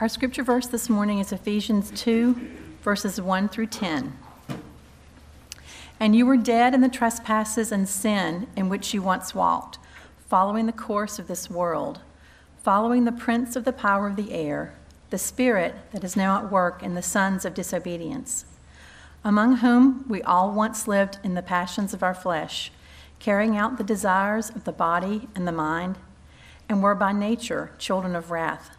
Our scripture verse this morning is Ephesians 2, verses 1 through 10. And you were dead in the trespasses and sin in which you once walked, following the course of this world, following the prince of the power of the air, the spirit that is now at work in the sons of disobedience, among whom we all once lived in the passions of our flesh, carrying out the desires of the body and the mind, and were by nature children of wrath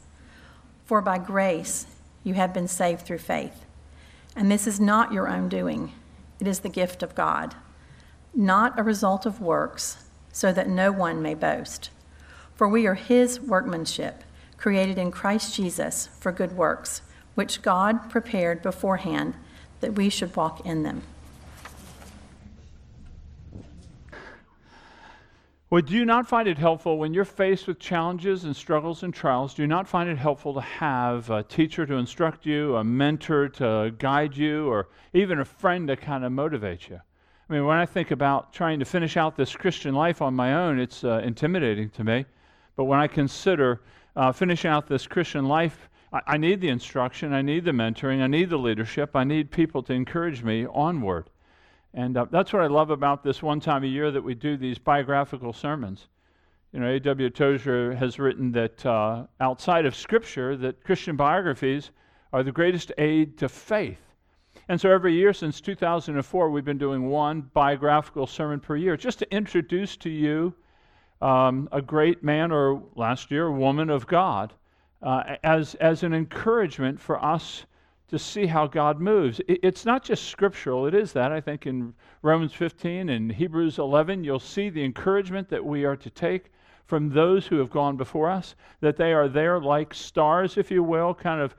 For by grace you have been saved through faith. And this is not your own doing, it is the gift of God, not a result of works, so that no one may boast. For we are his workmanship, created in Christ Jesus for good works, which God prepared beforehand that we should walk in them. Would you not find it helpful when you're faced with challenges and struggles and trials? Do you not find it helpful to have a teacher to instruct you, a mentor to guide you, or even a friend to kind of motivate you? I mean, when I think about trying to finish out this Christian life on my own, it's uh, intimidating to me. But when I consider uh, finishing out this Christian life, I, I need the instruction, I need the mentoring, I need the leadership, I need people to encourage me onward. And uh, that's what I love about this one time a year that we do these biographical sermons. You know, A.W. Tozer has written that uh, outside of Scripture, that Christian biographies are the greatest aid to faith. And so every year since 2004, we've been doing one biographical sermon per year just to introduce to you um, a great man or last year, a woman of God uh, as, as an encouragement for us to see how God moves. It's not just scriptural, it is that. I think in Romans 15 and Hebrews 11, you'll see the encouragement that we are to take from those who have gone before us, that they are there like stars, if you will, kind of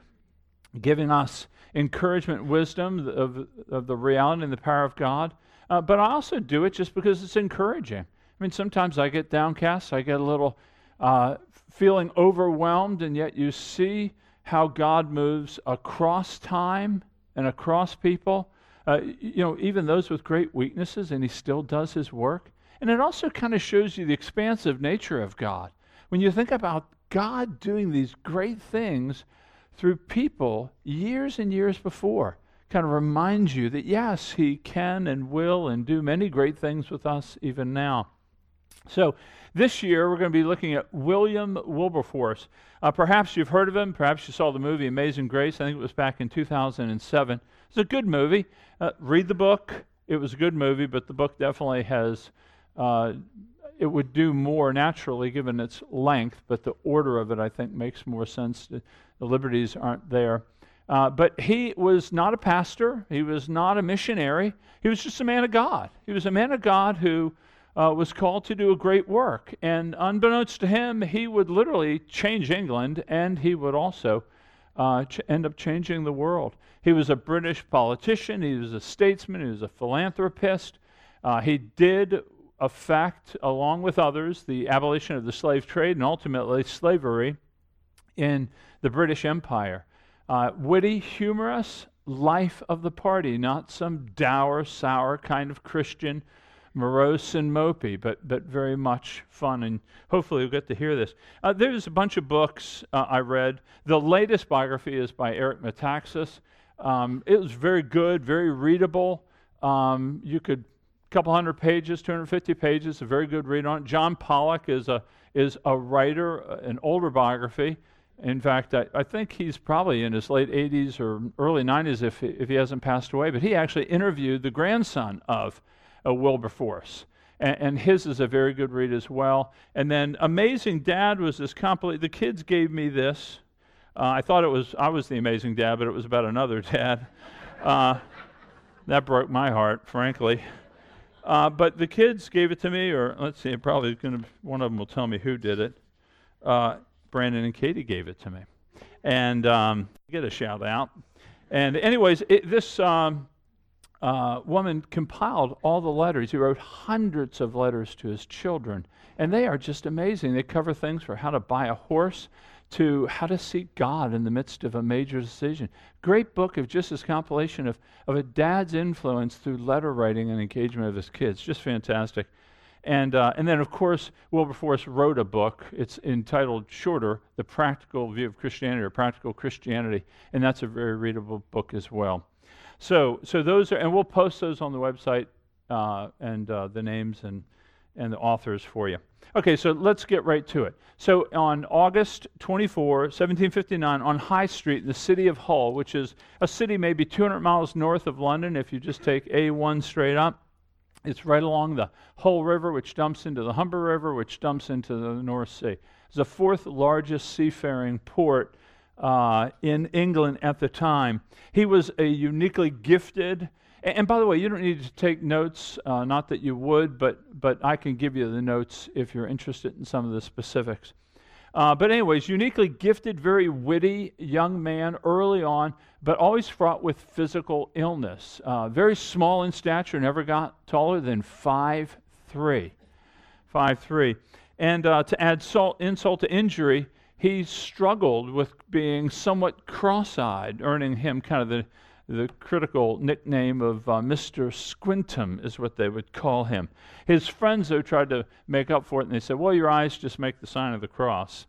giving us encouragement, wisdom of, of the reality and the power of God. Uh, but I also do it just because it's encouraging. I mean, sometimes I get downcast, I get a little uh, feeling overwhelmed, and yet you see how God moves across time and across people. Uh, you know, even those with great weaknesses, and He still does His work. And it also kind of shows you the expansive nature of God. When you think about God doing these great things through people years and years before, kind of reminds you that yes, He can and will and do many great things with us even now. So, this year we're going to be looking at William Wilberforce. Uh, perhaps you've heard of him. Perhaps you saw the movie Amazing Grace. I think it was back in 2007. It's a good movie. Uh, read the book. It was a good movie, but the book definitely has. Uh, it would do more naturally given its length, but the order of it, I think, makes more sense. The, liberties aren't there. Uh, but he was not a pastor. He was not a missionary. He was just a man of God. He was a man of God who uh, was called to do a great work. And unbeknownst to him, he would literally change England and he would also uh, ch- end up changing the world. He was a British politician, he was a statesman, he was a philanthropist. Uh, he did affect, along with others, the abolition of the slave trade and ultimately slavery in the British Empire. Uh, witty, humorous, life of the party, not some dour, sour kind of Christian morose and mopey, but, but very much fun. And hopefully you'll get to hear this. Uh, there's a bunch of books uh, I read. The latest biography is by Eric Metaxas. Um, it was very good, very readable. Um, you could, a couple hundred pages, 250 pages, a very good read on it. John Pollock is a, is a writer, uh, an older biography. In fact, I, I, think he's probably in his late 80s or early 90s if, if he hasn't passed away, but he actually interviewed the grandson of uh, Wilberforce. And, and, his is a very good read as well. And then Amazing Dad was this complete, the kids gave me this. Uh, I thought it was, I was the amazing dad, but it was about another dad. Uh, that broke my heart, frankly. Uh, but the kids gave it to me, or let's see, probably gonna, one of them will tell me who did it. Uh, Brandon and Katie gave it to me. and um, get a shout out. And, anyways, it, this um, uh, woman compiled all the letters. He wrote hundreds of letters to his children, and they are just amazing. They cover things from how to buy a horse to how to seek God in the midst of a major decision. Great book of just this compilation of, of a dad's influence through letter writing and engagement of his kids. Just fantastic. And, uh, and then, of course, Wilberforce wrote a book. It's entitled Shorter The Practical View of Christianity or Practical Christianity. And that's a very readable book as well. So, so those are, and we'll post those on the website uh, and uh, the names and, and the authors for you. Okay, so let's get right to it. So on August 24, 1759, on High Street in the city of Hull, which is a city maybe 200 miles north of London if you just take A1 straight up, it's right along the Hull River, which dumps into the Humber River, which dumps into the North Sea. It's the fourth largest seafaring port uh, in England at the time. He was a uniquely gifted and, by the way, you don't need to take notes, uh, not that you would, but, but I can give you the notes if you're interested in some of the specifics. Uh, but, anyways, uniquely gifted, very witty young man early on, but always fraught with physical illness. Uh, very small in stature, never got taller than five three, five three. And uh, to add salt, insult to injury, he struggled with being somewhat cross eyed, earning him kind of the the critical nickname of uh, Mr. Squintum, is what they would call him. His friends, though, tried to make up for it, and they said, Well, your eyes just make the sign of the cross,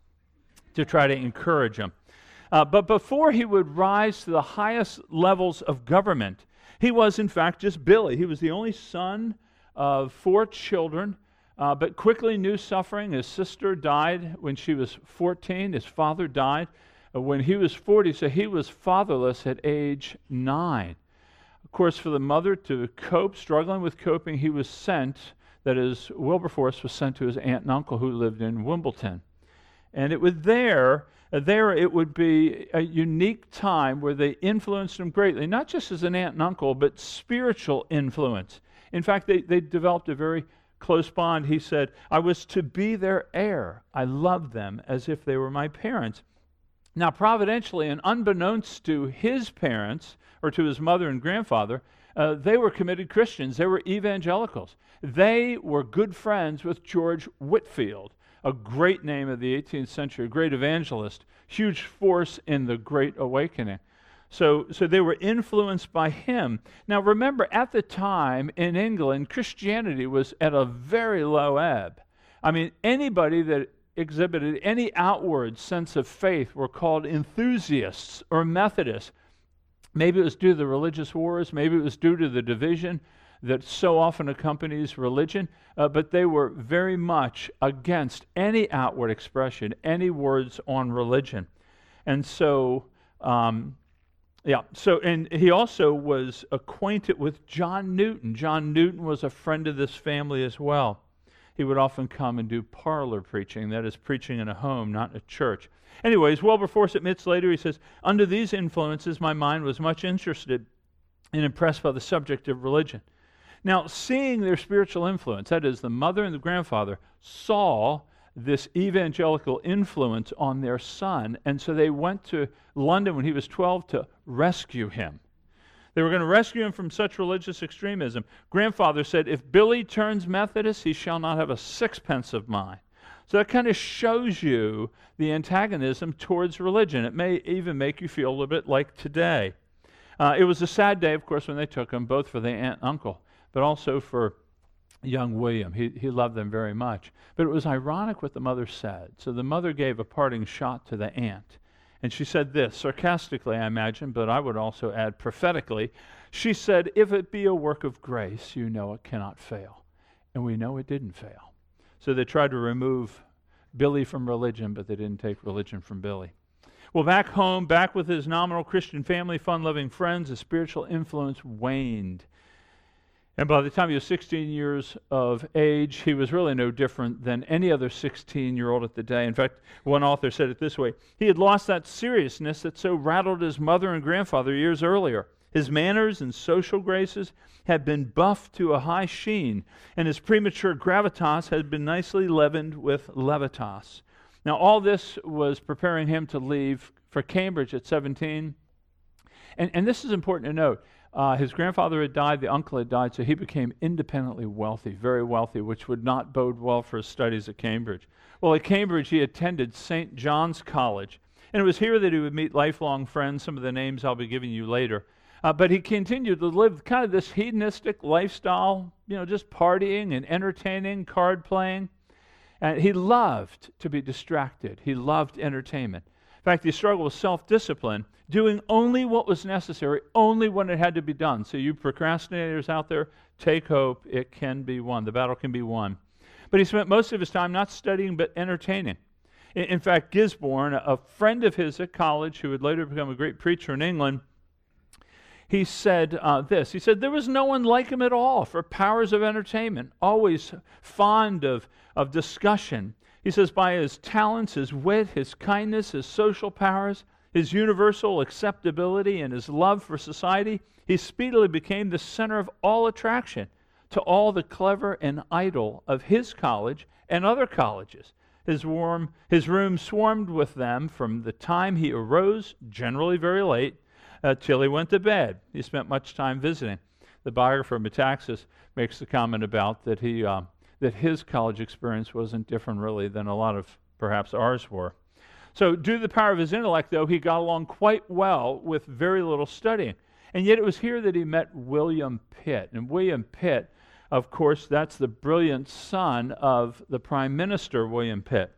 to try to encourage him. Uh, but before he would rise to the highest levels of government, he was, in fact, just Billy. He was the only son of four children, uh, but quickly knew suffering. His sister died when she was 14, his father died when he was 40, so he was fatherless at age nine. Of course, for the mother to cope, struggling with coping, he was sent, that is, Wilberforce was sent to his aunt and uncle who lived in Wimbledon. And it was there, uh, there it would be a unique time where they influenced him greatly, not just as an aunt and uncle, but spiritual influence. In fact, they, they developed a very close bond. He said, I was to be their heir. I loved them as if they were my parents. Now, providentially and unbeknownst to his parents or to his mother and grandfather, uh, they were committed Christians. They were evangelicals. They were good friends with George Whitefield, a great name of the 18th century, a great evangelist, huge force in the Great Awakening. So, so they were influenced by him. Now, remember, at the time in England, Christianity was at a very low ebb. I mean, anybody that exhibited any outward sense of faith were called enthusiasts or Methodists. Maybe it was due to the religious wars, maybe it was due to the division that so often accompanies religion, uh, but they were very much against any outward expression, any words on religion. And so, um, yeah, so, and he also was acquainted with John Newton. John Newton was a friend of this family as well he would often come and do parlor preaching, that is, preaching in a home, not a church. Anyways, Wilberforce admits later, he says, Under these influences, my mind was much interested and impressed by the subject of religion. Now, seeing their spiritual influence, that is, the mother and the grandfather, saw this evangelical influence on their son, and so they went to London when he was 12 to rescue him. They were going to rescue him from such religious extremism. Grandfather said, If Billy turns Methodist, he shall not have a sixpence of mine. So that kind of shows you the antagonism towards religion. It may even make you feel a little bit like today. Uh, it was a sad day, of course, when they took him, both for the aunt and uncle, but also for young William. He, he loved them very much. But it was ironic what the mother said. So the mother gave a parting shot to the aunt. And she said this, sarcastically, I imagine, but I would also add prophetically. She said, If it be a work of grace, you know it cannot fail. And we know it didn't fail. So they tried to remove Billy from religion, but they didn't take religion from Billy. Well, back home, back with his nominal Christian family, fun loving friends, his spiritual influence waned. And by the time he was 16 years of age, he was really no different than any other 16 year old at the day. In fact, one author said it this way he had lost that seriousness that so rattled his mother and grandfather years earlier. His manners and social graces had been buffed to a high sheen, and his premature gravitas had been nicely leavened with levitas. Now, all this was preparing him to leave for Cambridge at 17. And, and this is important to note. Uh, his grandfather had died, the uncle had died, so he became independently wealthy, very wealthy, which would not bode well for his studies at Cambridge. Well, at Cambridge, he attended St. John's College, and it was here that he would meet lifelong friends, some of the names I'll be giving you later. Uh, but he continued to live kind of this hedonistic lifestyle, you know, just partying and entertaining, card playing. And he loved to be distracted. He loved entertainment. In fact, he struggled with self discipline, doing only what was necessary, only when it had to be done. So, you procrastinators out there, take hope. It can be won. The battle can be won. But he spent most of his time not studying but entertaining. In, in fact, Gisborne, a friend of his at college who would later become a great preacher in England, he said uh, this. He said, There was no one like him at all for powers of entertainment, always fond of, of discussion. He says, By his talents, his wit, his kindness, his social powers, his universal acceptability, and his love for society, he speedily became the center of all attraction to all the clever and idle of his college and other colleges. His, warm, his room swarmed with them from the time he arose, generally very late, uh, till he went to bed. He spent much time visiting. The biographer Metaxas makes the comment about that he uh, that his college experience wasn't different really than a lot of perhaps ours were. So, due to the power of his intellect, though, he got along quite well with very little studying. And yet, it was here that he met William Pitt. And William Pitt of course, that's the brilliant son of the Prime Minister, William Pitt.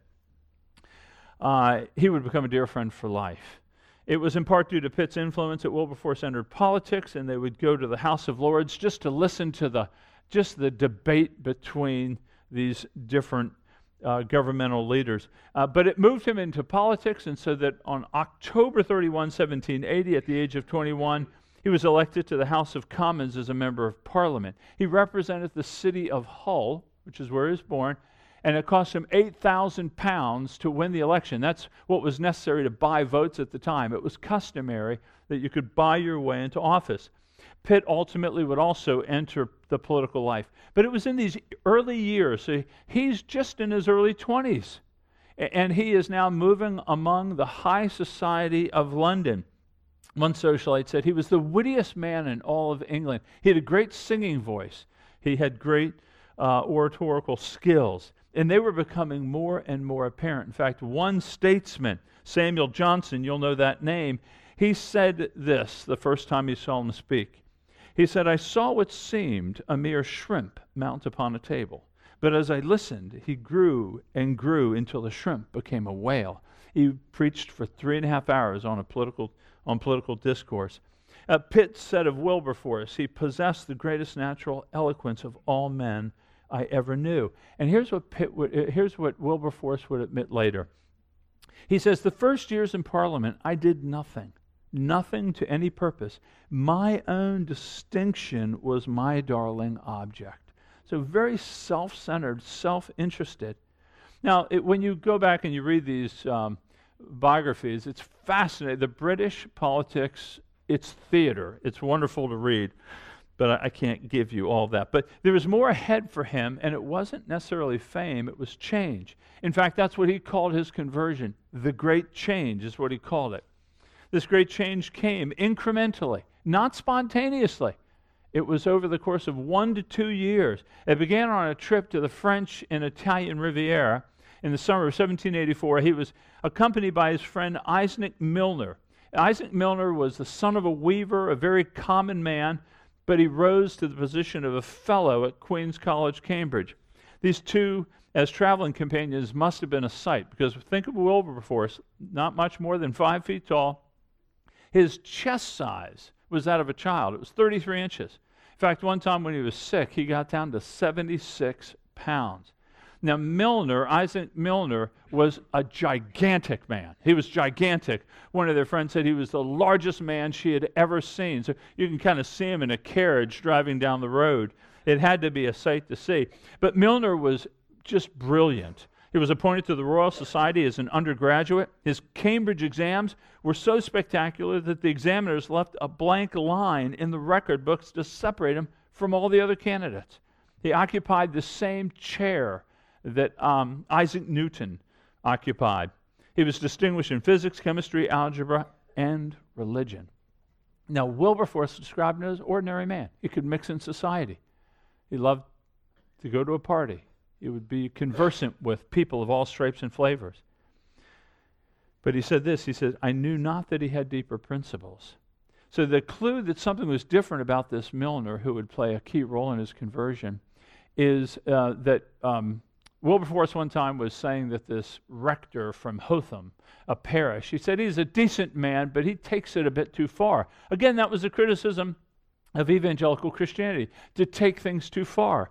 Uh, he would become a dear friend for life. It was in part due to Pitt's influence that Wilberforce entered politics, and they would go to the House of Lords just to listen to the just the debate between these different uh, governmental leaders. Uh, but it moved him into politics, and so that on October 31, 1780, at the age of 21, he was elected to the House of Commons as a member of Parliament. He represented the city of Hull, which is where he was born, and it cost him 8,000 pounds to win the election. That's what was necessary to buy votes at the time. It was customary that you could buy your way into office. Pitt ultimately would also enter the political life. But it was in these early years. So he's just in his early 20s. And he is now moving among the high society of London. One socialite said he was the wittiest man in all of England. He had a great singing voice, he had great uh, oratorical skills, and they were becoming more and more apparent. In fact, one statesman, Samuel Johnson, you'll know that name, he said this the first time he saw him speak. He said, I saw what seemed a mere shrimp mount upon a table. But as I listened, he grew and grew until the shrimp became a whale. He preached for three and a half hours on a political on political discourse. Uh, Pitt said of Wilberforce, he possessed the greatest natural eloquence of all men I ever knew. And here's what, Pitt would, uh, here's what Wilberforce would admit later. He says, The first years in Parliament, I did nothing, nothing to any purpose. My own distinction was my darling object. So, very self centered, self interested. Now, it, when you go back and you read these um, biographies. It's fascinating. The British politics, it's theater. It's wonderful to read, but I, I can't give you all that. But there was more ahead for him, and it wasn't necessarily fame, it was change. In fact, that's what he called his conversion. The great change is what he called it. This great change came incrementally, not spontaneously. It was over the course of one to two years. It began on a trip to the French and Italian Riviera in the summer of 1784, he was accompanied by his friend Isaac Milner. Isaac Milner was the son of a weaver, a very common man, but he rose to the position of a fellow at Queen's College, Cambridge. These two, as traveling companions, must have been a sight because think of Wilberforce, not much more than five feet tall. His chest size was that of a child, it was 33 inches. In fact, one time when he was sick, he got down to 76 pounds. Now, Milner, Isaac Milner, was a gigantic man. He was gigantic. One of their friends said he was the largest man she had ever seen. So you can kind of see him in a carriage driving down the road. It had to be a sight to see. But Milner was just brilliant. He was appointed to the Royal Society as an undergraduate. His Cambridge exams were so spectacular that the examiners left a blank line in the record books to separate him from all the other candidates. He occupied the same chair that um, Isaac Newton occupied. He was distinguished in physics, chemistry, algebra, and religion. Now, Wilberforce described him as an ordinary man. He could mix in society. He loved to go to a party. He would be conversant with people of all stripes and flavors. But he said this he said, I knew not that he had deeper principles. So the clue that something was different about this Milner, who would play a key role in his conversion, is uh, that um, Wilberforce one time was saying that this rector from Hotham, a parish, he said he's a decent man, but he takes it a bit too far. Again, that was a criticism of evangelical Christianity, to take things too far.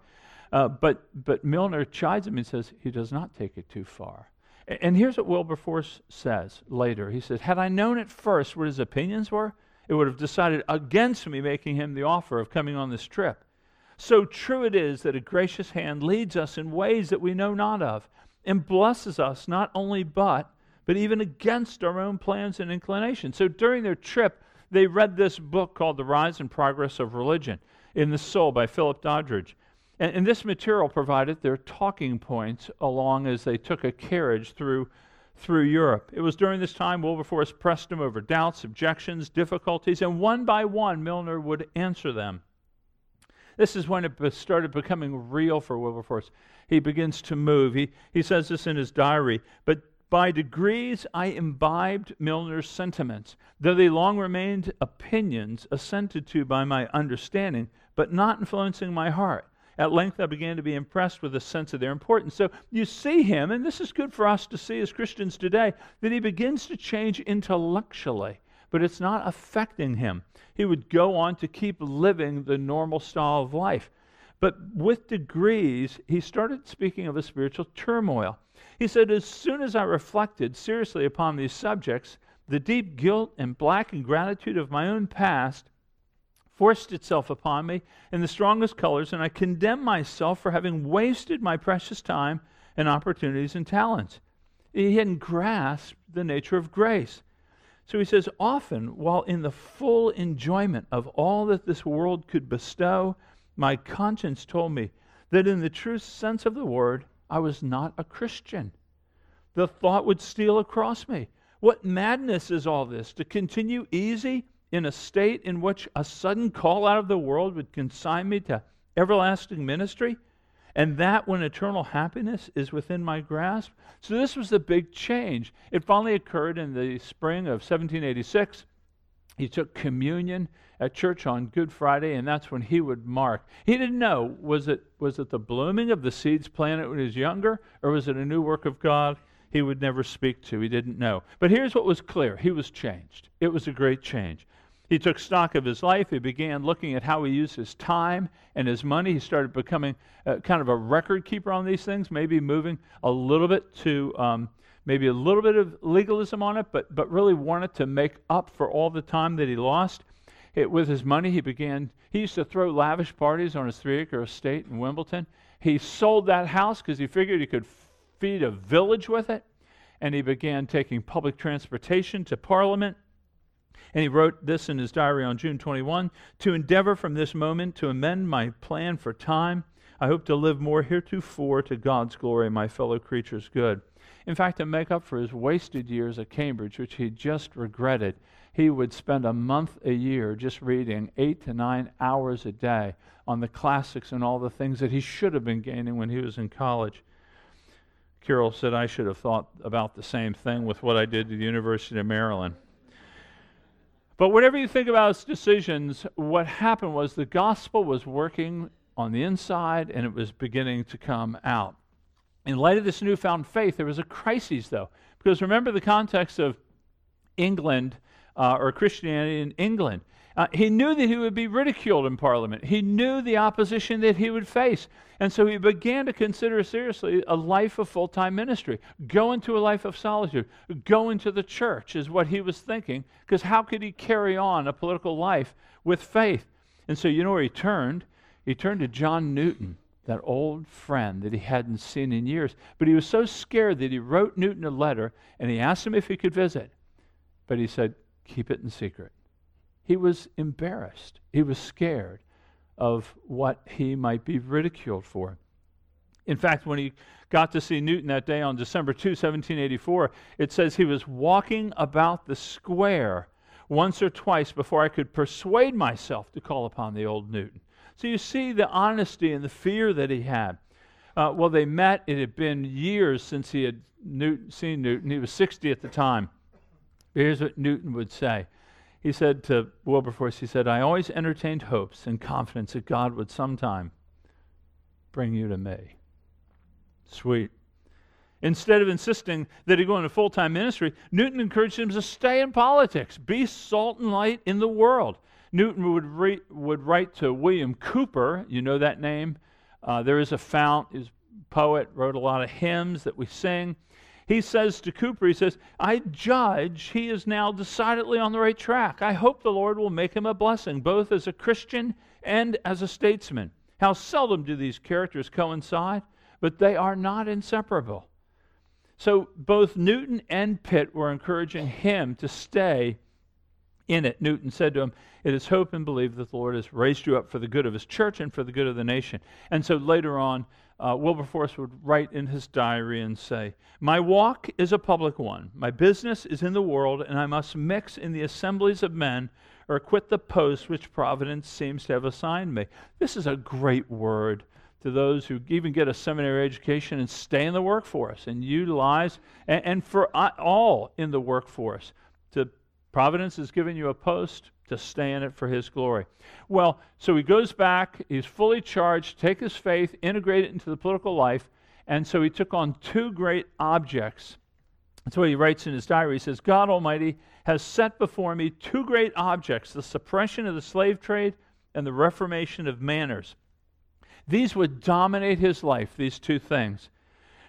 Uh, but, but Milner chides him and says he does not take it too far. And, and here's what Wilberforce says later. He says, Had I known at first what his opinions were, it would have decided against me making him the offer of coming on this trip. So true it is that a gracious hand leads us in ways that we know not of, and blesses us not only but, but even against our own plans and inclinations. So during their trip, they read this book called The Rise and Progress of Religion in the Soul by Philip Doddridge. And, and this material provided their talking points along as they took a carriage through through Europe. It was during this time Wilberforce pressed him over doubts, objections, difficulties, and one by one Milner would answer them. This is when it started becoming real for Wilberforce. He begins to move. He, he says this in his diary. But by degrees I imbibed Milner's sentiments, though they long remained opinions assented to by my understanding, but not influencing my heart. At length, I began to be impressed with a sense of their importance. So you see him, and this is good for us to see as Christians today, that he begins to change intellectually, but it's not affecting him. He would go on to keep living the normal style of life. But with degrees, he started speaking of a spiritual turmoil. He said, As soon as I reflected seriously upon these subjects, the deep guilt and black ingratitude of my own past forced itself upon me in the strongest colors, and I condemn myself for having wasted my precious time and opportunities and talents. He hadn't grasped the nature of grace. So he says, often, while in the full enjoyment of all that this world could bestow, my conscience told me that in the true sense of the word, I was not a Christian. The thought would steal across me. What madness is all this? To continue easy in a state in which a sudden call out of the world would consign me to everlasting ministry, and that when eternal happiness is within my grasp. So, this was the big change. It finally occurred in the spring of 1786. He took communion at church on Good Friday, and that's when he would mark. He didn't know was it was it the blooming of the seeds planted when he was younger, or was it a new work of God? He would never speak to. He didn't know. But here's what was clear: he was changed. It was a great change. He took stock of his life. He began looking at how he used his time and his money. He started becoming uh, kind of a record keeper on these things, maybe moving a little bit to um, maybe a little bit of legalism on it, but, but really wanted to make up for all the time that he lost. It, with his money, he began, he used to throw lavish parties on his three acre estate in Wimbledon. He sold that house because he figured he could feed a village with it. And he began taking public transportation to Parliament and he wrote this in his diary on June 21 To endeavor from this moment to amend my plan for time, I hope to live more heretofore to God's glory and my fellow creatures' good. In fact, to make up for his wasted years at Cambridge, which he just regretted, he would spend a month a year just reading eight to nine hours a day on the classics and all the things that he should have been gaining when he was in college. Carroll said, I should have thought about the same thing with what I did at the University of Maryland. But whatever you think about his decisions, what happened was the gospel was working on the inside and it was beginning to come out. In light of this newfound faith, there was a crisis, though, because remember the context of England uh, or Christianity in England. Uh, he knew that he would be ridiculed in Parliament. He knew the opposition that he would face. And so he began to consider seriously a life of full time ministry. Go into a life of solitude. Go into the church, is what he was thinking, because how could he carry on a political life with faith? And so, you know where he turned? He turned to John Newton, that old friend that he hadn't seen in years. But he was so scared that he wrote Newton a letter and he asked him if he could visit. But he said, keep it in secret. He was embarrassed. He was scared of what he might be ridiculed for. In fact, when he got to see Newton that day on December 2, 1784, it says he was walking about the square once or twice before I could persuade myself to call upon the old Newton. So you see the honesty and the fear that he had. Uh, well, they met. It had been years since he had Newton, seen Newton. He was 60 at the time. Here's what Newton would say. He said to Wilberforce, he said, I always entertained hopes and confidence that God would sometime bring you to me. Sweet. Instead of insisting that he go into full time ministry, Newton encouraged him to stay in politics, be salt and light in the world. Newton would, re- would write to William Cowper, you know that name. Uh, there is a fount, his poet, wrote a lot of hymns that we sing. He says to Cowper, he says, I judge he is now decidedly on the right track. I hope the Lord will make him a blessing, both as a Christian and as a statesman. How seldom do these characters coincide, but they are not inseparable. So both Newton and Pitt were encouraging him to stay in it. Newton said to him, It is hope and believe that the Lord has raised you up for the good of his church and for the good of the nation. And so later on, uh, Wilberforce would write in his diary and say, My walk is a public one. My business is in the world, and I must mix in the assemblies of men or quit the post which Providence seems to have assigned me. This is a great word to those who even get a seminary education and stay in the workforce and utilize, and, and for all in the workforce. To Providence has given you a post to stay in it for His glory. Well, so he goes back, he's fully charged, take his faith, integrate it into the political life, and so he took on two great objects. That's what he writes in his diary. He says, God Almighty has set before me two great objects the suppression of the slave trade and the reformation of manners. These would dominate his life, these two things.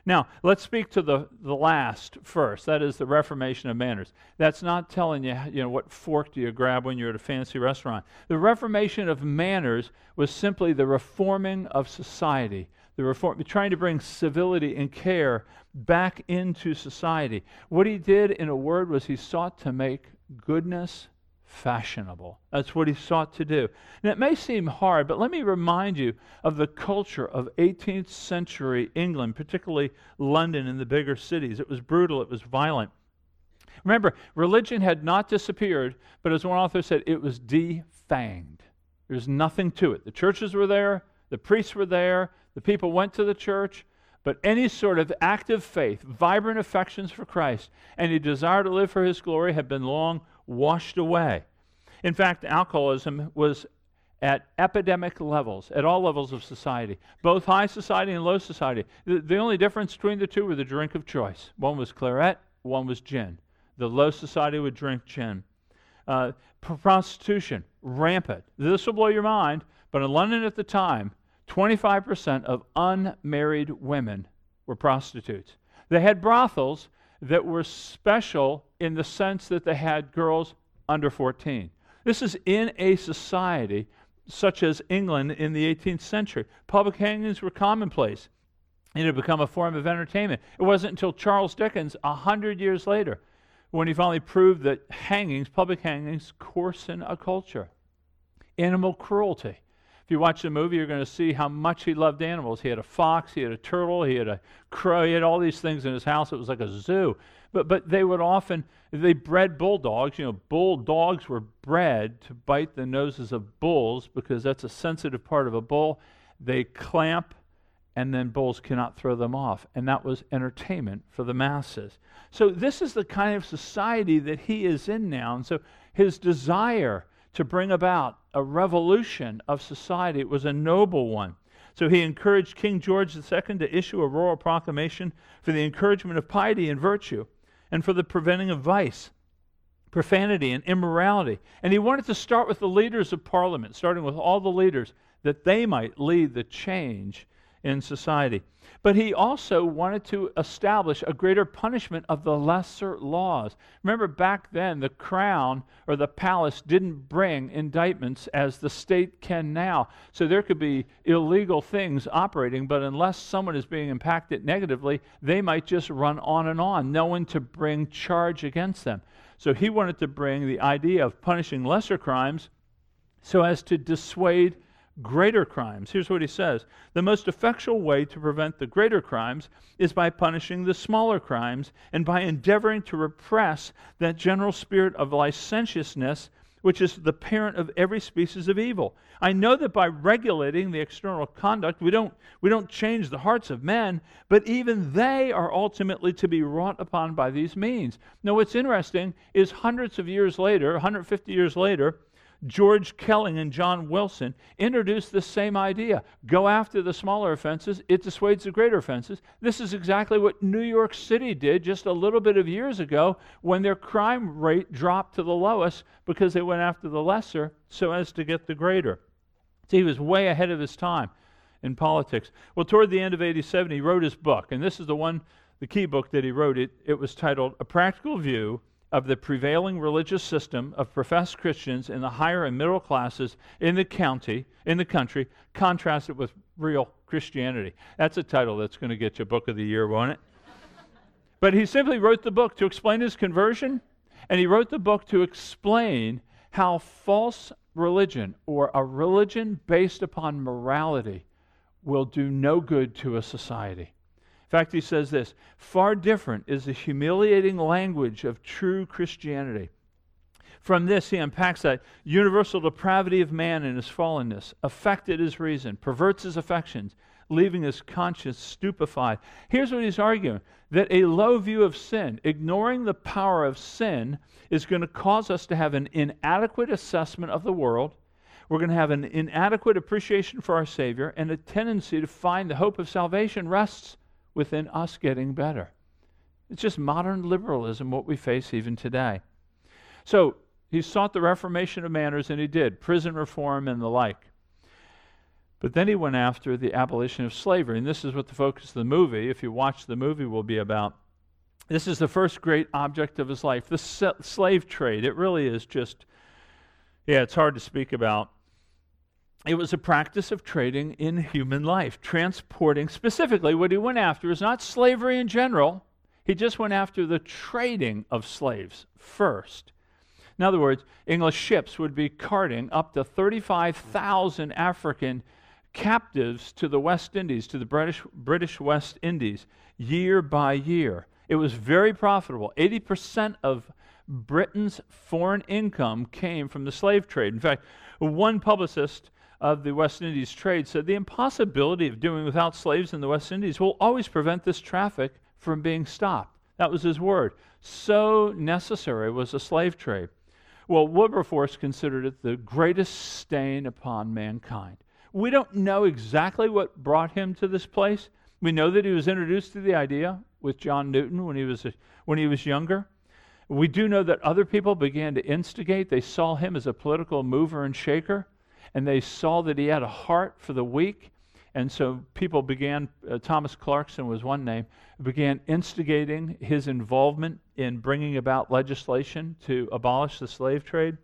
Now, let's speak to the, the last first. That is the reformation of manners. That's not telling you, you know, what fork do you grab when you're at a fancy restaurant. The reformation of manners was simply the reforming of society, the reform, trying to bring civility and care back into society. What he did, in a word, was he sought to make goodness fashionable. That's what he sought to do. And it may seem hard, but let me remind you of the culture of 18th century England, particularly London and the bigger cities. It was brutal, it was violent. Remember, religion had not disappeared, but as one author said, it was defanged. There's nothing to it. The churches were there, the priests were there, the people went to the church, but any sort of active faith, vibrant affections for Christ, and a desire to live for his glory had been long washed away. In fact, alcoholism was at epidemic levels, at all levels of society, both high society and low society. The, the, only difference between the two were the drink of choice. One was claret, one was gin. The low society would drink gin. Uh, prostitution, rampant. This will blow your mind, but in London at the time, 25% of unmarried women were prostitutes. They had brothels, that were special in the sense that they had girls under 14. This is in a society such as England in the 18th century. Public hangings were commonplace. It had become a form of entertainment. It wasn't until Charles Dickens, a hundred years later, when he finally proved that hangings, public hangings, coarsen a culture. Animal cruelty. If you watch the movie, you're going to see how much he loved animals. He had a fox, he had a turtle, he had a crow, he had all these things in his house. It was like a zoo. But, but they would often, they bred bulldogs. You know, bulldogs were bred to bite the noses of bulls because that's a sensitive part of a bull. They clamp, and then bulls cannot throw them off. And that was entertainment for the masses. So this is the kind of society that he is in now. And so his desire to bring about a revolution of society. It was a noble one. So he encouraged King George II to issue a royal proclamation for the encouragement of piety and virtue and for the preventing of vice, profanity, and immorality. And he wanted to start with the leaders of Parliament, starting with all the leaders, that they might lead the change in society. But he also wanted to establish a greater punishment of the lesser laws. Remember, back then, the crown or the palace didn't bring indictments as the state can now. So there could be illegal things operating, but unless someone is being impacted negatively, they might just run on and on, no one to bring charge against them. So he wanted to bring the idea of punishing lesser crimes so as to dissuade greater crimes. Here's what he says The most effectual way to prevent the greater crimes is by punishing the smaller crimes and by endeavoring to repress that general spirit of licentiousness which is the parent of every species of evil. I know that by regulating the external conduct, we don't, we don't change the hearts of men, but even they are ultimately to be wrought upon by these means. Now, what's interesting is hundreds of years later, 150 years later, George Kelling and John Wilson introduced the same idea. Go after the smaller offenses, it dissuades the greater offenses. This is exactly what New York City did just a little bit of years ago when their crime rate dropped to the lowest because they went after the lesser so as to get the greater. See, he was way ahead of his time in politics. Well, toward the end of 87, he wrote his book, and this is the one, the key book that he wrote. It, it was titled A Practical View of the prevailing religious system of professed Christians in the higher and middle classes in the county, in the country, contrasted with real Christianity. That's a title that's going to get you book of the year, won't it? but he simply wrote the book to explain his conversion, and he wrote the book to explain how false religion or a religion based upon morality will do no good to a society. In fact, he says this far different is the humiliating language of true Christianity. From this, he unpacks that universal depravity of man and his fallenness, affected his reason, perverts his affections, leaving his conscience stupefied. Here's what he's arguing that a low view of sin, ignoring the power of sin, is going to cause us to have an inadequate assessment of the world. We're going to have an inadequate appreciation for our Savior, and a tendency to find the hope of salvation rests within us getting better. It's just modern liberalism, what we face even today. So he sought the reformation of manners, and he did, prison reform and the like. But then he went after the abolition of slavery, and this is what the focus of the movie, if you watch the movie, will be about. This is the first great object of his life, the slave trade. It really is just, yeah, it's hard to speak about it was a practice of trading in human life, transporting specifically what he went after is not slavery in general, he just went after the trading of slaves first. In other words, English ships would be carting up to 35,000 African captives to the West Indies, to the British, British West Indies, year by year. It was very profitable. 80% of Britain's foreign income came from the slave trade. In fact, one publicist of the West Indies trade said the impossibility of doing without slaves in the West Indies will always prevent this traffic from being stopped. That was his word. So necessary was the slave trade. Well, Wilberforce considered it the greatest stain upon mankind. We don't know exactly what brought him to this place. We know that he was introduced to the idea with John Newton when he was, when he was younger. We do know that other people began to instigate. They saw him as a political mover and shaker and they saw that he had a heart for the weak. And so people began, uh, Thomas Clarkson was one name, began instigating his involvement in bringing about legislation to abolish the slave trade.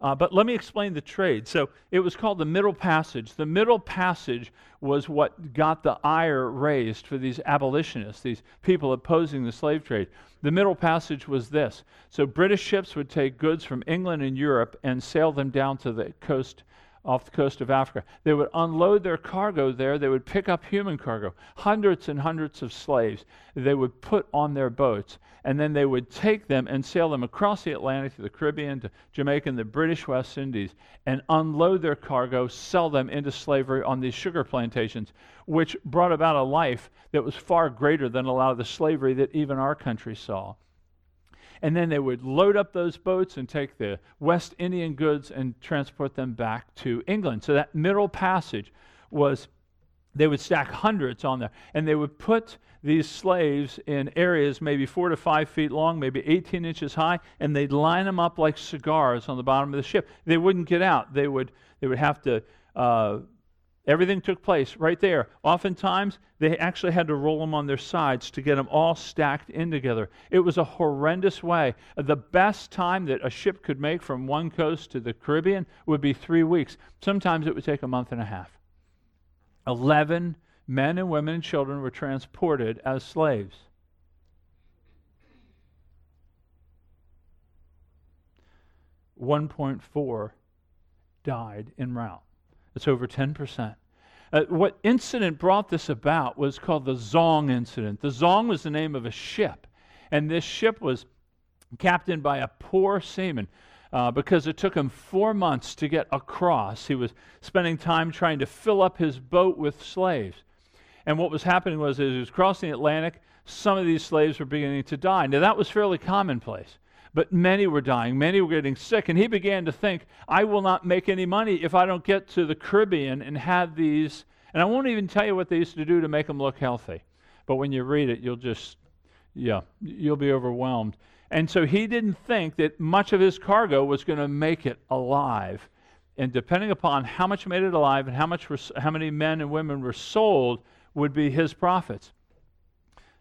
Uh, but let me explain the trade. So it was called the Middle Passage. The Middle Passage was what got the ire raised for these abolitionists, these people opposing the slave trade. The Middle Passage was this. So British ships would take goods from England and Europe and sail them down to the coast off the coast of Africa. They would unload their cargo there. They would pick up human cargo, hundreds and hundreds of slaves. They would put on their boats, and then they would take them and sail them across the Atlantic to the Caribbean, to Jamaica, and the British West Indies, and unload their cargo, sell them into slavery on these sugar plantations, which brought about a life that was far greater than a lot of the slavery that even our country saw and then they would load up those boats and take the West Indian goods and transport them back to England. So that middle passage was they would stack hundreds on there. And they would put these slaves in areas maybe four to five feet long maybe 18 inches high and they'd line them up like cigars on the bottom of the ship. They wouldn't get out. They would they would have to uh, Everything took place right there. Oftentimes, they actually had to roll them on their sides to get them all stacked in together. It was a horrendous way. The best time that a ship could make from one coast to the Caribbean would be three weeks. Sometimes it would take a month and a half. Eleven men and women and children were transported as slaves. One point four died in route. It's over 10%. Uh, what incident brought this about was called the Zong incident. The Zong was the name of a ship, and this ship was captained by a poor seaman. Uh, because it took him four months to get across. He was spending time trying to fill up his boat with slaves. And what was happening was, as he was crossing the Atlantic, some of these slaves were beginning to die. Now, that was fairly commonplace, but many were dying, many were getting sick, and he began to think, I will not make any money if I don't get to the Caribbean and have these. And I won't even tell you what they used to do to make them look healthy. But when you read it, you'll just, yeah, you'll be overwhelmed. And so he didn't think that much of his cargo was going to make it alive. And depending upon how much made it alive and how, much were, how many men and women were sold, would be his profits.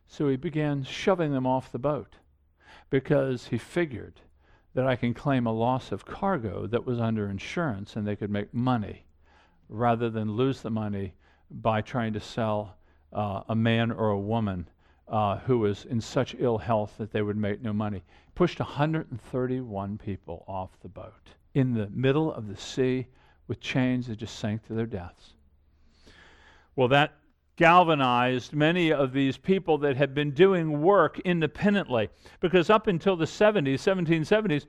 So he began shoving them off the boat because he figured that I can claim a loss of cargo that was under insurance and they could make money rather than lose the money by trying to sell uh, a man or a woman uh, who was in such ill health that they would make no money. Pushed 131 people off the boat in the middle of the sea with chains that just sank to their deaths. Well, that galvanized many of these people that had been doing work independently. Because up until the 70s, 1770s,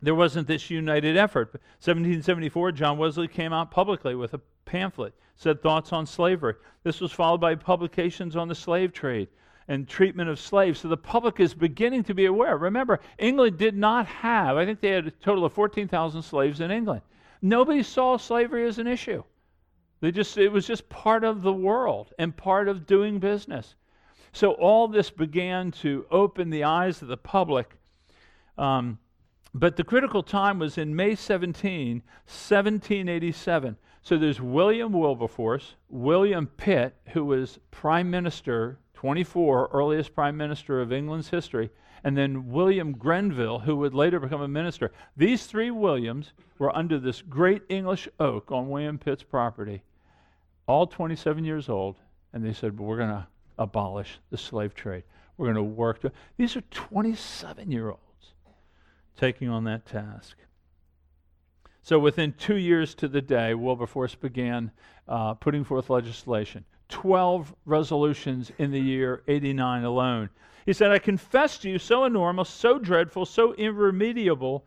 there wasn't this united effort. 1774, John Wesley came out publicly with a pamphlet, said thoughts on slavery. This was followed by publications on the slave trade and treatment of slaves. So the public is beginning to be aware. Remember, England did not have, I think they had a total of 14,000 slaves in England. Nobody saw slavery as an issue. They just, it was just part of the world and part of doing business. So all this began to open the eyes of the public. Um, but the critical time was in May 17, 1787. So there's William Wilberforce, William Pitt, who was prime minister, 24, earliest prime minister of England's history, and then William Grenville, who would later become a minister. These three Williams were under this great English oak on William Pitt's property all 27 years old, and they said, well, We're going to abolish the slave trade. We're going to work. These are 27 year olds taking on that task. So within two years to the day, Wilberforce began uh, putting forth legislation. 12 resolutions in the year 89 alone. He said, I confess to you, so enormous, so dreadful, so irremediable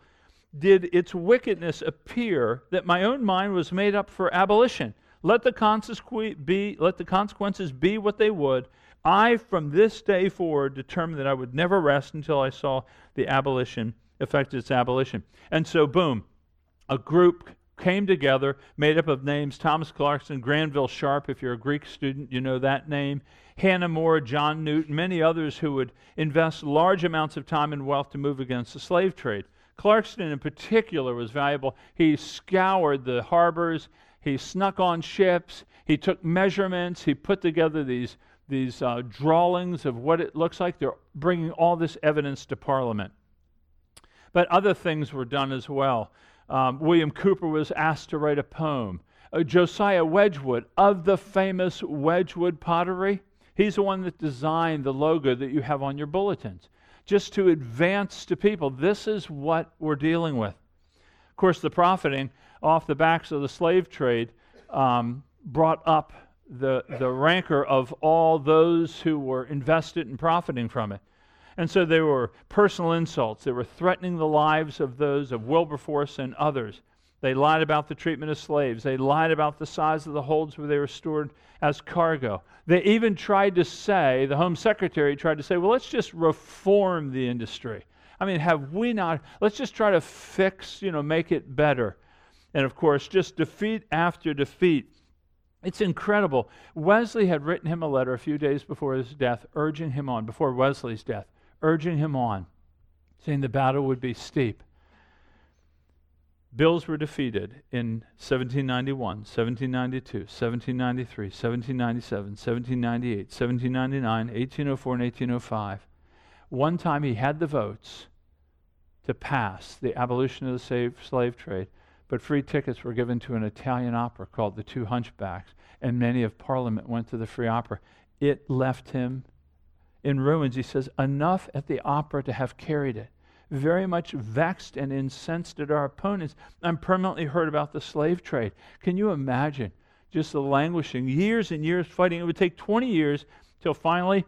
did its wickedness appear that my own mind was made up for abolition. Let the, be, let the consequences be what they would. I, from this day forward, determined that I would never rest until I saw the abolition, effect its abolition. And so, boom, a group came together made up of names Thomas Clarkson, Granville Sharp, if you're a Greek student, you know that name, Hannah More, John Newton, many others who would invest large amounts of time and wealth to move against the slave trade. Clarkson, in particular, was valuable. He scoured the harbors, he snuck on ships. He took measurements. He put together these, these uh, drawings of what it looks like. They're bringing all this evidence to Parliament. But other things were done as well. Um, William Cowper was asked to write a poem. Uh, Josiah Wedgwood of the famous Wedgwood pottery, he's the one that designed the logo that you have on your bulletins, just to advance to people this is what we're dealing with. Of course, the profiting off the backs of the slave trade um, brought up the, the rancor of all those who were invested in profiting from it. And so there were personal insults. They were threatening the lives of those of Wilberforce and others. They lied about the treatment of slaves. They lied about the size of the holds where they were stored as cargo. They even tried to say, the Home Secretary tried to say, well, let's just reform the industry. I mean, have we not? Let's just try to fix, you know, make it better and of course, just defeat after defeat. It's incredible. Wesley had written him a letter a few days before his death, urging him on, before Wesley's death, urging him on, saying the battle would be steep. Bills were defeated in 1791, 1792, 1793, 1797, 1798, 1799, 1804, and 1805. One time he had the votes to pass the abolition of the slave, slave trade but free tickets were given to an Italian opera called The Two Hunchbacks, and many of Parliament went to the free opera. It left him in ruins. He says, Enough at the opera to have carried it, very much vexed and incensed at our opponents. I'm permanently hurt about the slave trade. Can you imagine just the languishing, years and years fighting? It would take 20 years till finally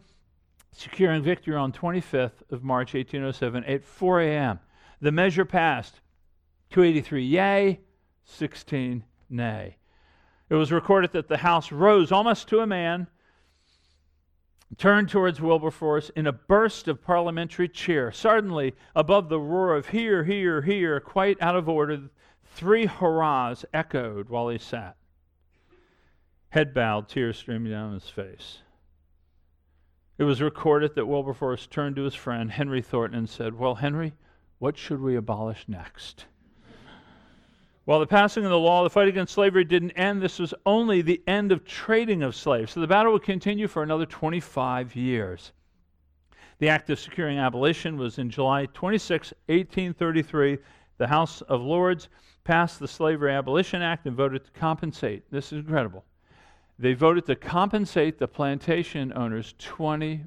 securing victory on 25th of March 1807 at 4 a.m. The measure passed 283 yea, 16 nay. It was recorded that the House rose almost to a man turned towards Wilberforce in a burst of parliamentary cheer. Suddenly, above the roar of hear, hear, hear, quite out of order, three hurrahs echoed while he sat. Head bowed, tears streaming down his face. It was recorded that Wilberforce turned to his friend, Henry Thornton, and said, Well, Henry, what should we abolish next? While the passing of the law, the fight against slavery didn't end. This was only the end of trading of slaves. So the battle would continue for another 25 years. The act of securing abolition was in July 26, 1833. The House of Lords passed the Slavery Abolition Act and voted to compensate. This is incredible. They voted to compensate the plantation owners 20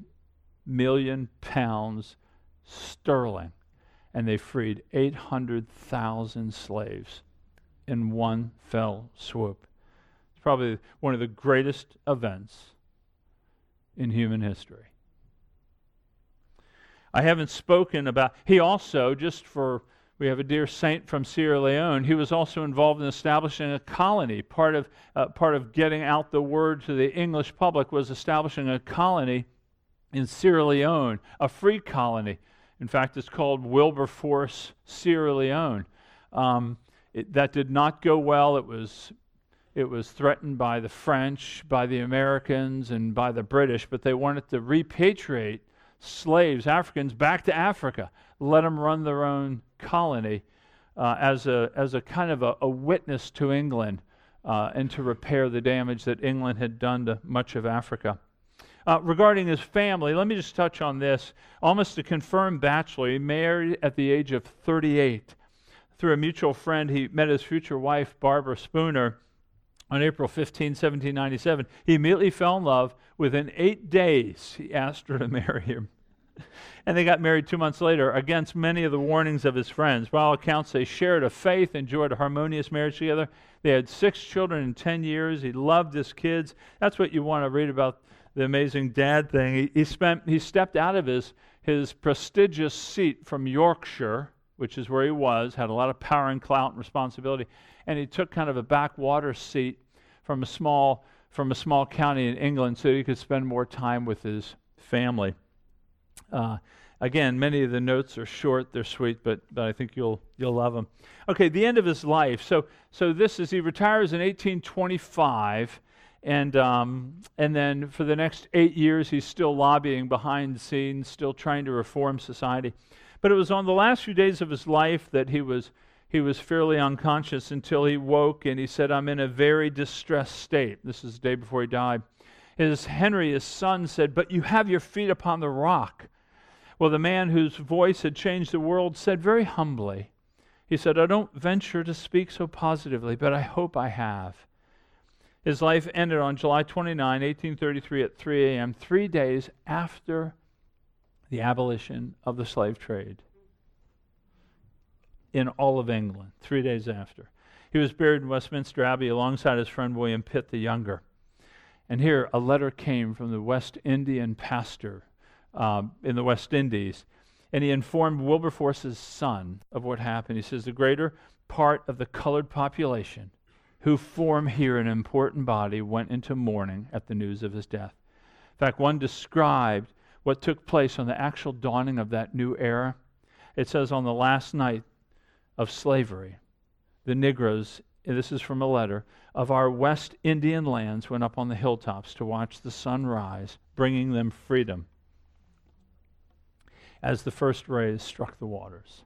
million pounds sterling, and they freed 800,000 slaves in one fell swoop. It's probably one of the greatest events in human history. I haven't spoken about, he also, just for, we have a dear saint from Sierra Leone, he was also involved in establishing a colony. Part of, uh, part of getting out the word to the English public was establishing a colony in Sierra Leone, a free colony. In fact, it's called Wilberforce, Sierra Leone. Um, it, that did not go well. It was, it was threatened by the French, by the Americans, and by the British, but they wanted to repatriate slaves, Africans, back to Africa, let them run their own colony uh, as, a, as a kind of a, a witness to England uh, and to repair the damage that England had done to much of Africa. Uh, regarding his family, let me just touch on this. Almost a confirmed bachelor, he married at the age of 38 through a mutual friend, he met his future wife, Barbara Spooner, on April 15, 1797. He immediately fell in love. Within eight days, he asked her to marry him. and they got married two months later against many of the warnings of his friends. By all accounts, they shared a faith, enjoyed a harmonious marriage together. They had six children in 10 years. He loved his kids. That's what you want to read about the amazing dad thing. He, he, spent, he stepped out of his, his prestigious seat from Yorkshire which is where he was, had a lot of power and clout and responsibility, and he took kind of a backwater seat from a small from a small county in England so he could spend more time with his family. Uh, again, many of the notes are short; they're sweet, but but I think you'll you'll love them. Okay, the end of his life. So so this is he retires in 1825. And, um, and then for the next eight years, he's still lobbying behind the scenes, still trying to reform society. But it was on the last few days of his life that he was, he was fairly unconscious until he woke and he said, I'm in a very distressed state. This is the day before he died. His Henry, his son, said, But you have your feet upon the rock. Well, the man whose voice had changed the world said very humbly, He said, I don't venture to speak so positively, but I hope I have. His life ended on July 29, 1833, at 3 a.m., three days after the abolition of the slave trade in all of England, three days after. He was buried in Westminster Abbey alongside his friend William Pitt the Younger. And here, a letter came from the West Indian pastor um, in the West Indies, and he informed Wilberforce's son of what happened. He says, The greater part of the colored population who form here an important body went into mourning at the news of his death. In fact, one described what took place on the actual dawning of that new era. It says, on the last night of slavery, the Negroes, this is from a letter, of our West Indian lands went up on the hilltops to watch the sun rise, bringing them freedom as the first rays struck the waters.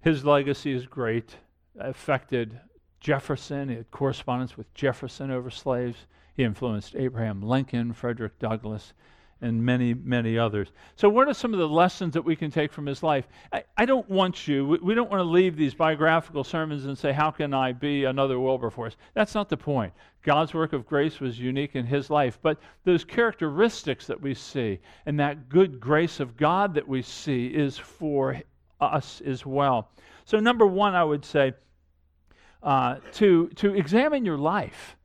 His legacy is great, affected Jefferson. He had correspondence with Jefferson over slaves. He influenced Abraham Lincoln, Frederick Douglass, and many, many others. So, what are some of the lessons that we can take from his life? I, I don't want you, we, we don't want to leave these biographical sermons and say, How can I be another Wilberforce? That's not the point. God's work of grace was unique in his life, but those characteristics that we see and that good grace of God that we see is for us as well. So, number one, I would say uh, to, to examine your life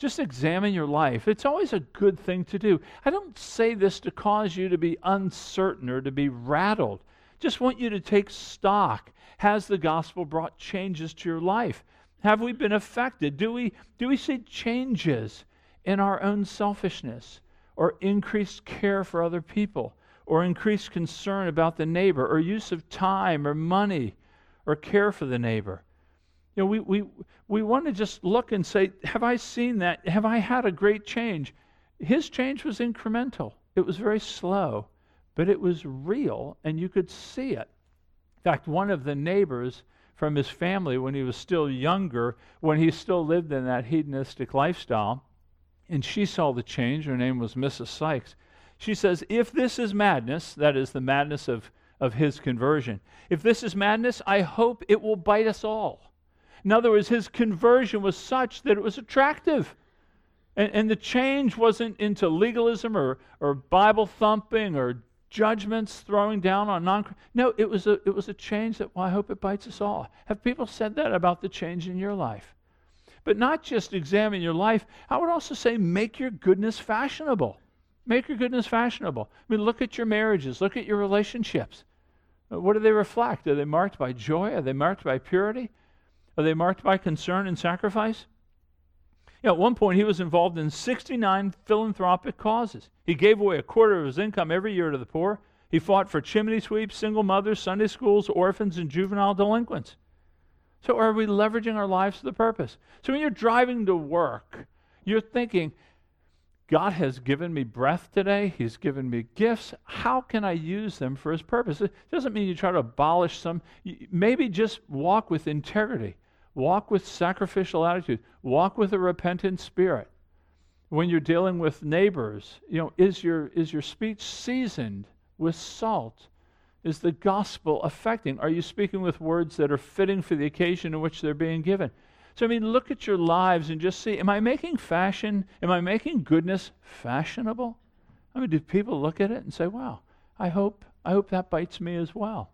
just examine your life. It's always a good thing to do. I don't say this to cause you to be uncertain or to be rattled. Just want you to take stock. Has the gospel brought changes to your life? Have we been affected? Do we, do we see changes in our own selfishness or increased care for other people or increased concern about the neighbor or use of time or money or care for the neighbor? You know, we, we, we want to just look and say, Have I seen that? Have I had a great change? His change was incremental, it was very slow, but it was real, and you could see it. In fact, one of the neighbors from his family, when he was still younger, when he still lived in that hedonistic lifestyle, and she saw the change, her name was Mrs. Sykes. She says, If this is madness, that is the madness of, of his conversion, if this is madness, I hope it will bite us all. In other words, his conversion was such that it was attractive. And, and the change wasn't into legalism or, or Bible thumping or judgments throwing down on non No, it was, a, it was a change that, well, I hope it bites us all. Have people said that about the change in your life? But not just examine your life, I would also say make your goodness fashionable. Make your goodness fashionable. I mean, look at your marriages, look at your relationships. What do they reflect? Are they marked by joy? Are they marked by purity? Are they marked by concern and sacrifice? You know, at one point, he was involved in 69 philanthropic causes. He gave away a quarter of his income every year to the poor. He fought for chimney sweeps, single mothers, Sunday schools, orphans, and juvenile delinquents. So, are we leveraging our lives for the purpose? So, when you're driving to work, you're thinking, God has given me breath today. He's given me gifts. How can I use them for His purpose? It doesn't mean you try to abolish some. Maybe just walk with integrity. Walk with sacrificial attitude. Walk with a repentant spirit. When you're dealing with neighbors, you know, is your, is your speech seasoned with salt? Is the gospel affecting? Are you speaking with words that are fitting for the occasion in which they're being given? So, I mean, look at your lives and just see am I making fashion, am I making goodness fashionable? I mean, do people look at it and say, wow, I hope, I hope that bites me as well?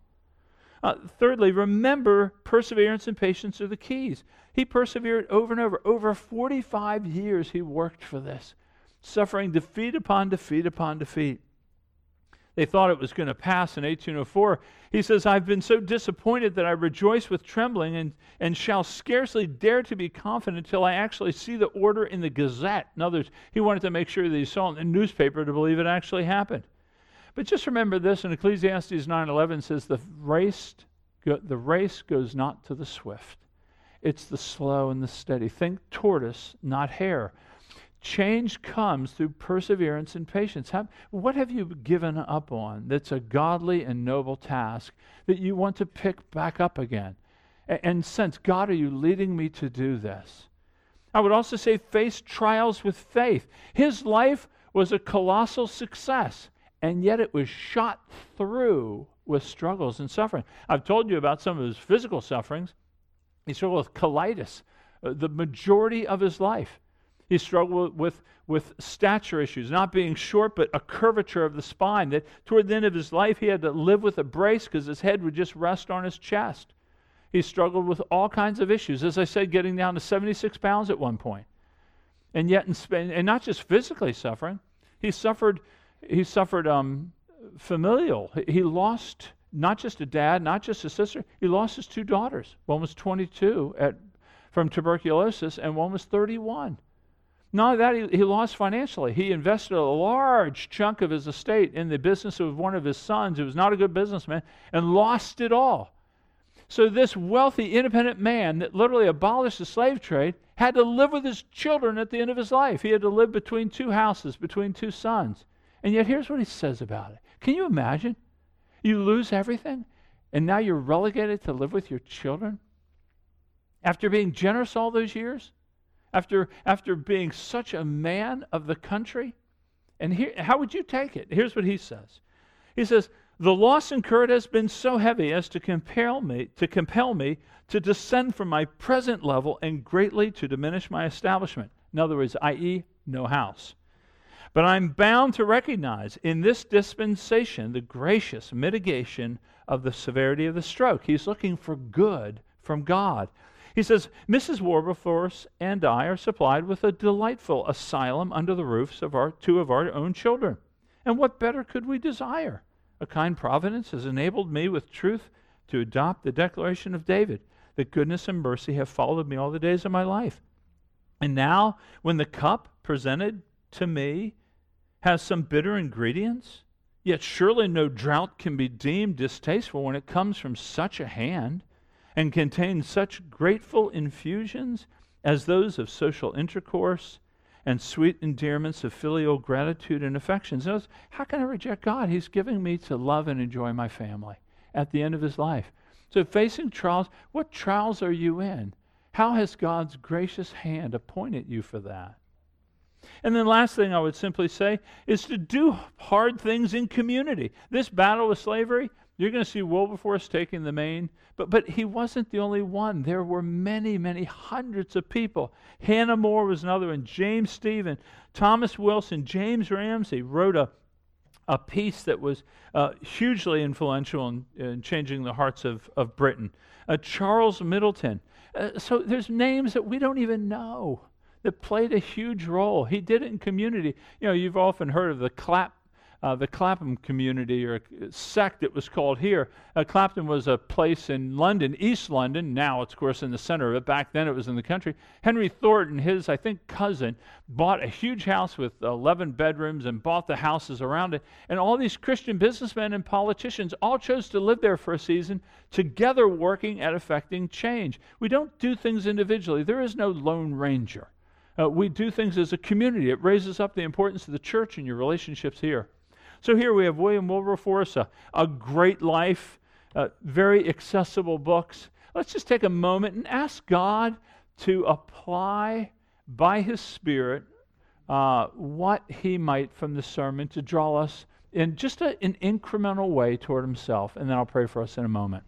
Uh, thirdly, remember perseverance and patience are the keys. He persevered over and over. Over 45 years, he worked for this, suffering defeat upon defeat upon defeat. They thought it was going to pass in 1804. He says, I've been so disappointed that I rejoice with trembling and, and shall scarcely dare to be confident until I actually see the order in the Gazette. In other words, he wanted to make sure that he saw it in the newspaper to believe it actually happened. But just remember this in Ecclesiastes 9:11 says the race the race goes not to the swift. It's the slow and the steady. Think tortoise, not hare. Change comes through perseverance and patience. What have you given up on that's a godly and noble task that you want to pick back up again? And, and sense, God, are you leading me to do this? I would also say face trials with faith. His life was a colossal success and yet it was shot through with struggles and suffering. I've told you about some of his physical sufferings. He struggled with colitis uh, the majority of his life. He struggled with, with stature issues, not being short, but a curvature of the spine. That toward the end of his life, he had to live with a brace because his head would just rest on his chest. He struggled with all kinds of issues. As I said, getting down to 76 pounds at one point. And yet, in, and not just physically suffering, he suffered he suffered um, familial. He lost not just a dad, not just a sister, he lost his two daughters. One was 22 at, from tuberculosis, and one was 31. Not only that, he, he lost financially. He invested a large chunk of his estate in the business of one of his sons, who was not a good businessman, and lost it all. So, this wealthy, independent man that literally abolished the slave trade had to live with his children at the end of his life. He had to live between two houses, between two sons. And yet, here's what he says about it. Can you imagine? You lose everything, and now you're relegated to live with your children? After being generous all those years? After, after being such a man of the country? And here, how would you take it? Here's what he says. He says, "The loss incurred has been so heavy as to compel me to compel me to descend from my present level and greatly to diminish my establishment." In other words, i.e., no house. But I'm bound to recognize in this dispensation the gracious mitigation of the severity of the stroke. He's looking for good from God. He says, Mrs. Wilberforce and I are supplied with a delightful asylum under the roofs of our two of our own children. And what better could we desire? A kind providence has enabled me with truth to adopt the declaration of David that goodness and mercy have followed me all the days of my life. And now, when the cup presented to me has some bitter ingredients, yet surely no drought can be deemed distasteful when it comes from such a hand and contains such grateful infusions as those of social intercourse and sweet endearments of filial gratitude and affections. How can I reject God? He's giving me to love and enjoy my family at the end of his life. So, facing trials, what trials are you in? How has God's gracious hand appointed you for that? And then, last thing I would simply say is to do hard things in community. This battle with slavery, you're going to see Wilberforce taking the main, but, but he wasn't the only one. There were many, many hundreds of people. Hannah More was another one, James Stephen, Thomas Wilson, James Ramsay wrote a, a piece that was uh, hugely influential in, in, changing the hearts of, of Britain. Uh, Charles Middleton. Uh, so there's names that we don't even know that played a huge role. He did it in community. You know, you've often heard of the clap uh, the Clapham community or sect it was called here. Uh, Clapham was a place in London, East London. Now it's, of course, in the center of it. Back then it was in the country. Henry Thornton, his, I think, cousin, bought a huge house with 11 bedrooms and bought the houses around it. And all these Christian businessmen and politicians all chose to live there for a season, together working at effecting change. We don't do things individually, there is no Lone Ranger. Uh, we do things as a community. It raises up the importance of the church and your relationships here. So here we have William Wilberforce, a, a great life, uh, very accessible books. Let's just take a moment and ask God to apply by His Spirit uh, what He might from the sermon to draw us in just a, an incremental way toward Himself. And then I'll pray for us in a moment.